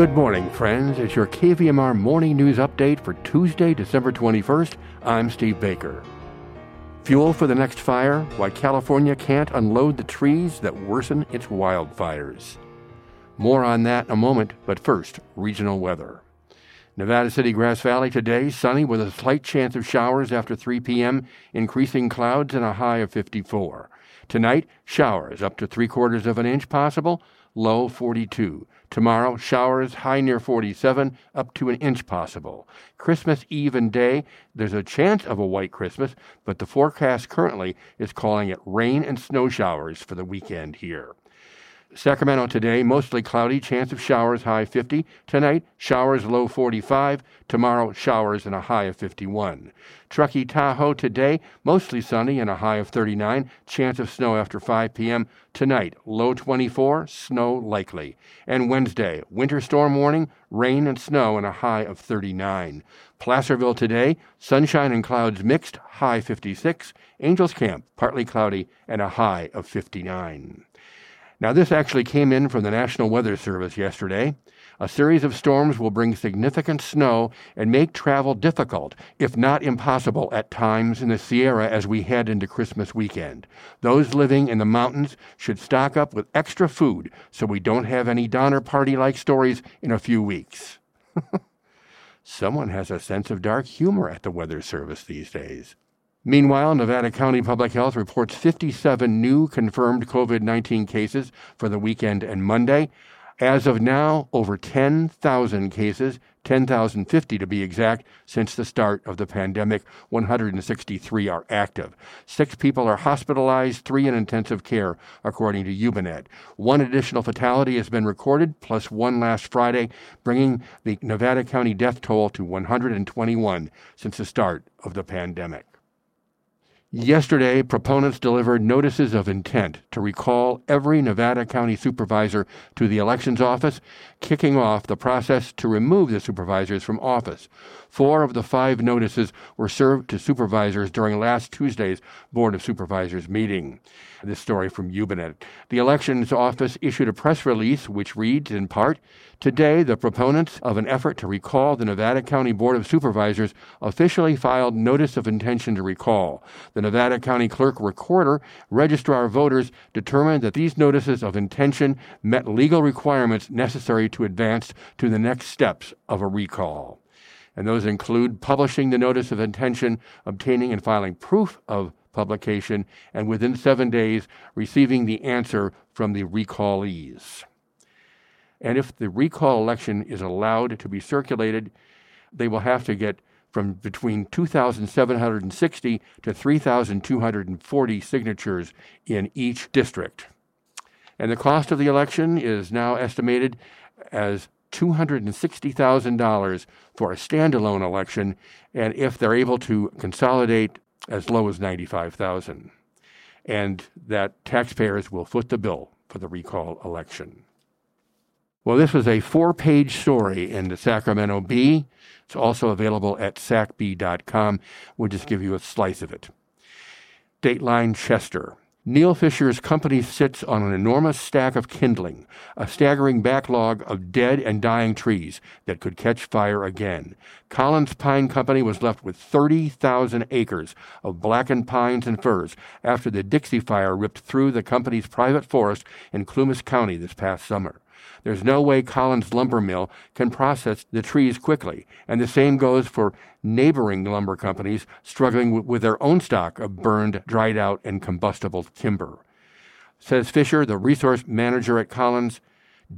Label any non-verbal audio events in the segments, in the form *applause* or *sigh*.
Good morning, friends. It's your KVMR morning news update for Tuesday, December 21st. I'm Steve Baker. Fuel for the next fire, why California can't unload the trees that worsen its wildfires. More on that in a moment, but first, regional weather. Nevada City, Grass Valley today, sunny with a slight chance of showers after 3 p.m., increasing clouds and a high of 54. Tonight, showers up to three quarters of an inch possible, low 42. Tomorrow, showers high near 47, up to an inch possible. Christmas Eve and day, there's a chance of a white Christmas, but the forecast currently is calling it rain and snow showers for the weekend here. Sacramento today, mostly cloudy, chance of showers, high 50. Tonight, showers, low 45. Tomorrow, showers and a high of 51. Truckee, Tahoe today, mostly sunny and a high of 39. Chance of snow after 5 p.m. Tonight, low 24, snow likely. And Wednesday, winter storm warning, rain and snow and a high of 39. Placerville today, sunshine and clouds mixed, high 56. Angels Camp, partly cloudy and a high of 59. Now, this actually came in from the National Weather Service yesterday. A series of storms will bring significant snow and make travel difficult, if not impossible, at times in the Sierra as we head into Christmas weekend. Those living in the mountains should stock up with extra food so we don't have any Donner Party like stories in a few weeks. *laughs* Someone has a sense of dark humor at the Weather Service these days. Meanwhile, Nevada County Public Health reports 57 new confirmed COVID 19 cases for the weekend and Monday. As of now, over 10,000 cases, 10,050 to be exact, since the start of the pandemic. 163 are active. Six people are hospitalized, three in intensive care, according to YubaNet. One additional fatality has been recorded, plus one last Friday, bringing the Nevada County death toll to 121 since the start of the pandemic. Yesterday, proponents delivered notices of intent to recall every Nevada County supervisor to the elections office, kicking off the process to remove the supervisors from office. Four of the five notices were served to supervisors during last Tuesday's Board of Supervisors meeting. This story from YubaNet. The elections office issued a press release which reads in part Today, the proponents of an effort to recall the Nevada County Board of Supervisors officially filed notice of intention to recall. The Nevada County Clerk Recorder Registrar Voters determined that these notices of intention met legal requirements necessary to advance to the next steps of a recall. And those include publishing the notice of intention, obtaining and filing proof of publication, and within seven days receiving the answer from the recallees. And if the recall election is allowed to be circulated, they will have to get from between 2,760 to 3,240 signatures in each district. And the cost of the election is now estimated as $260,000 for a standalone election, and if they're able to consolidate as low as 95,000 and that taxpayers will foot the bill for the recall election. Well, this was a four-page story in the Sacramento Bee. It's also available at sacbee.com. We'll just give you a slice of it. Dateline Chester. Neil Fisher's company sits on an enormous stack of kindling, a staggering backlog of dead and dying trees that could catch fire again. Collins Pine Company was left with 30,000 acres of blackened pines and firs after the Dixie Fire ripped through the company's private forest in Plumas County this past summer. There's no way Collins Lumber Mill can process the trees quickly, and the same goes for neighboring lumber companies struggling with their own stock of burned, dried out, and combustible timber. Says Fisher, the resource manager at Collins,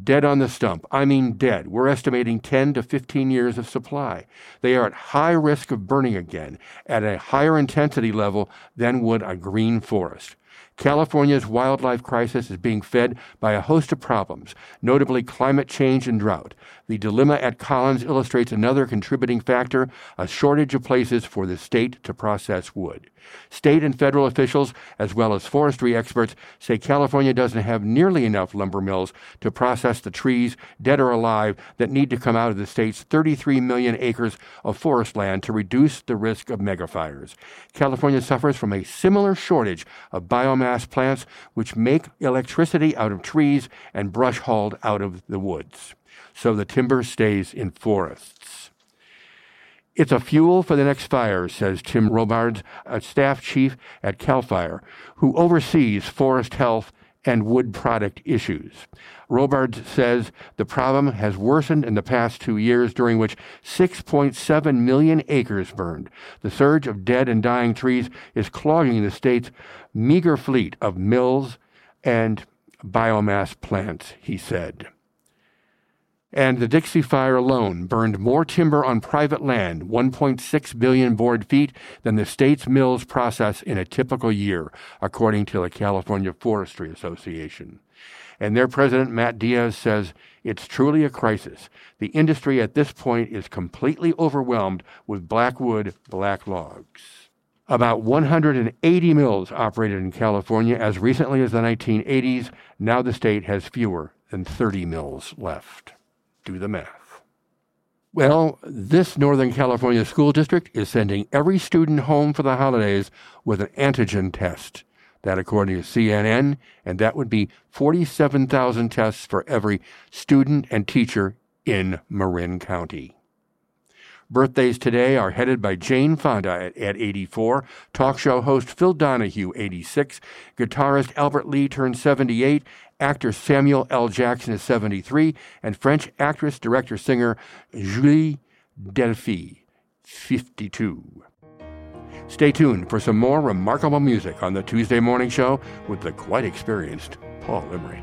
dead on the stump. I mean, dead. We're estimating 10 to 15 years of supply. They are at high risk of burning again at a higher intensity level than would a green forest. California's wildlife crisis is being fed by a host of problems, notably climate change and drought. The dilemma at Collins illustrates another contributing factor a shortage of places for the state to process wood. State and federal officials, as well as forestry experts, say California doesn't have nearly enough lumber mills to process the trees, dead or alive, that need to come out of the state's 33 million acres of forest land to reduce the risk of megafires. California suffers from a similar shortage of biomass plants which make electricity out of trees and brush hauled out of the woods. so the timber stays in forests. It's a fuel for the next fire, says Tim Robards, a staff chief at CAL FIRE, who oversees forest health and wood product issues. Robards says the problem has worsened in the past two years, during which 6.7 million acres burned. The surge of dead and dying trees is clogging the state's meager fleet of mills and biomass plants, he said. And the Dixie Fire alone burned more timber on private land, 1.6 billion board feet, than the state's mills process in a typical year, according to the California Forestry Association. And their president, Matt Dias, says it's truly a crisis. The industry at this point is completely overwhelmed with black wood, black logs. About 180 mills operated in California as recently as the 1980s. Now the state has fewer than 30 mills left. Do the math. Well, this Northern California school district is sending every student home for the holidays with an antigen test. That, according to CNN, and that would be 47,000 tests for every student and teacher in Marin County. Birthdays today are headed by Jane Fonda at, at 84, talk show host Phil Donahue, 86, guitarist Albert Lee turned 78, actor Samuel L. Jackson is 73, and French actress, director, singer Julie Delpy, 52. Stay tuned for some more remarkable music on the Tuesday Morning Show with the quite experienced Paul Emery.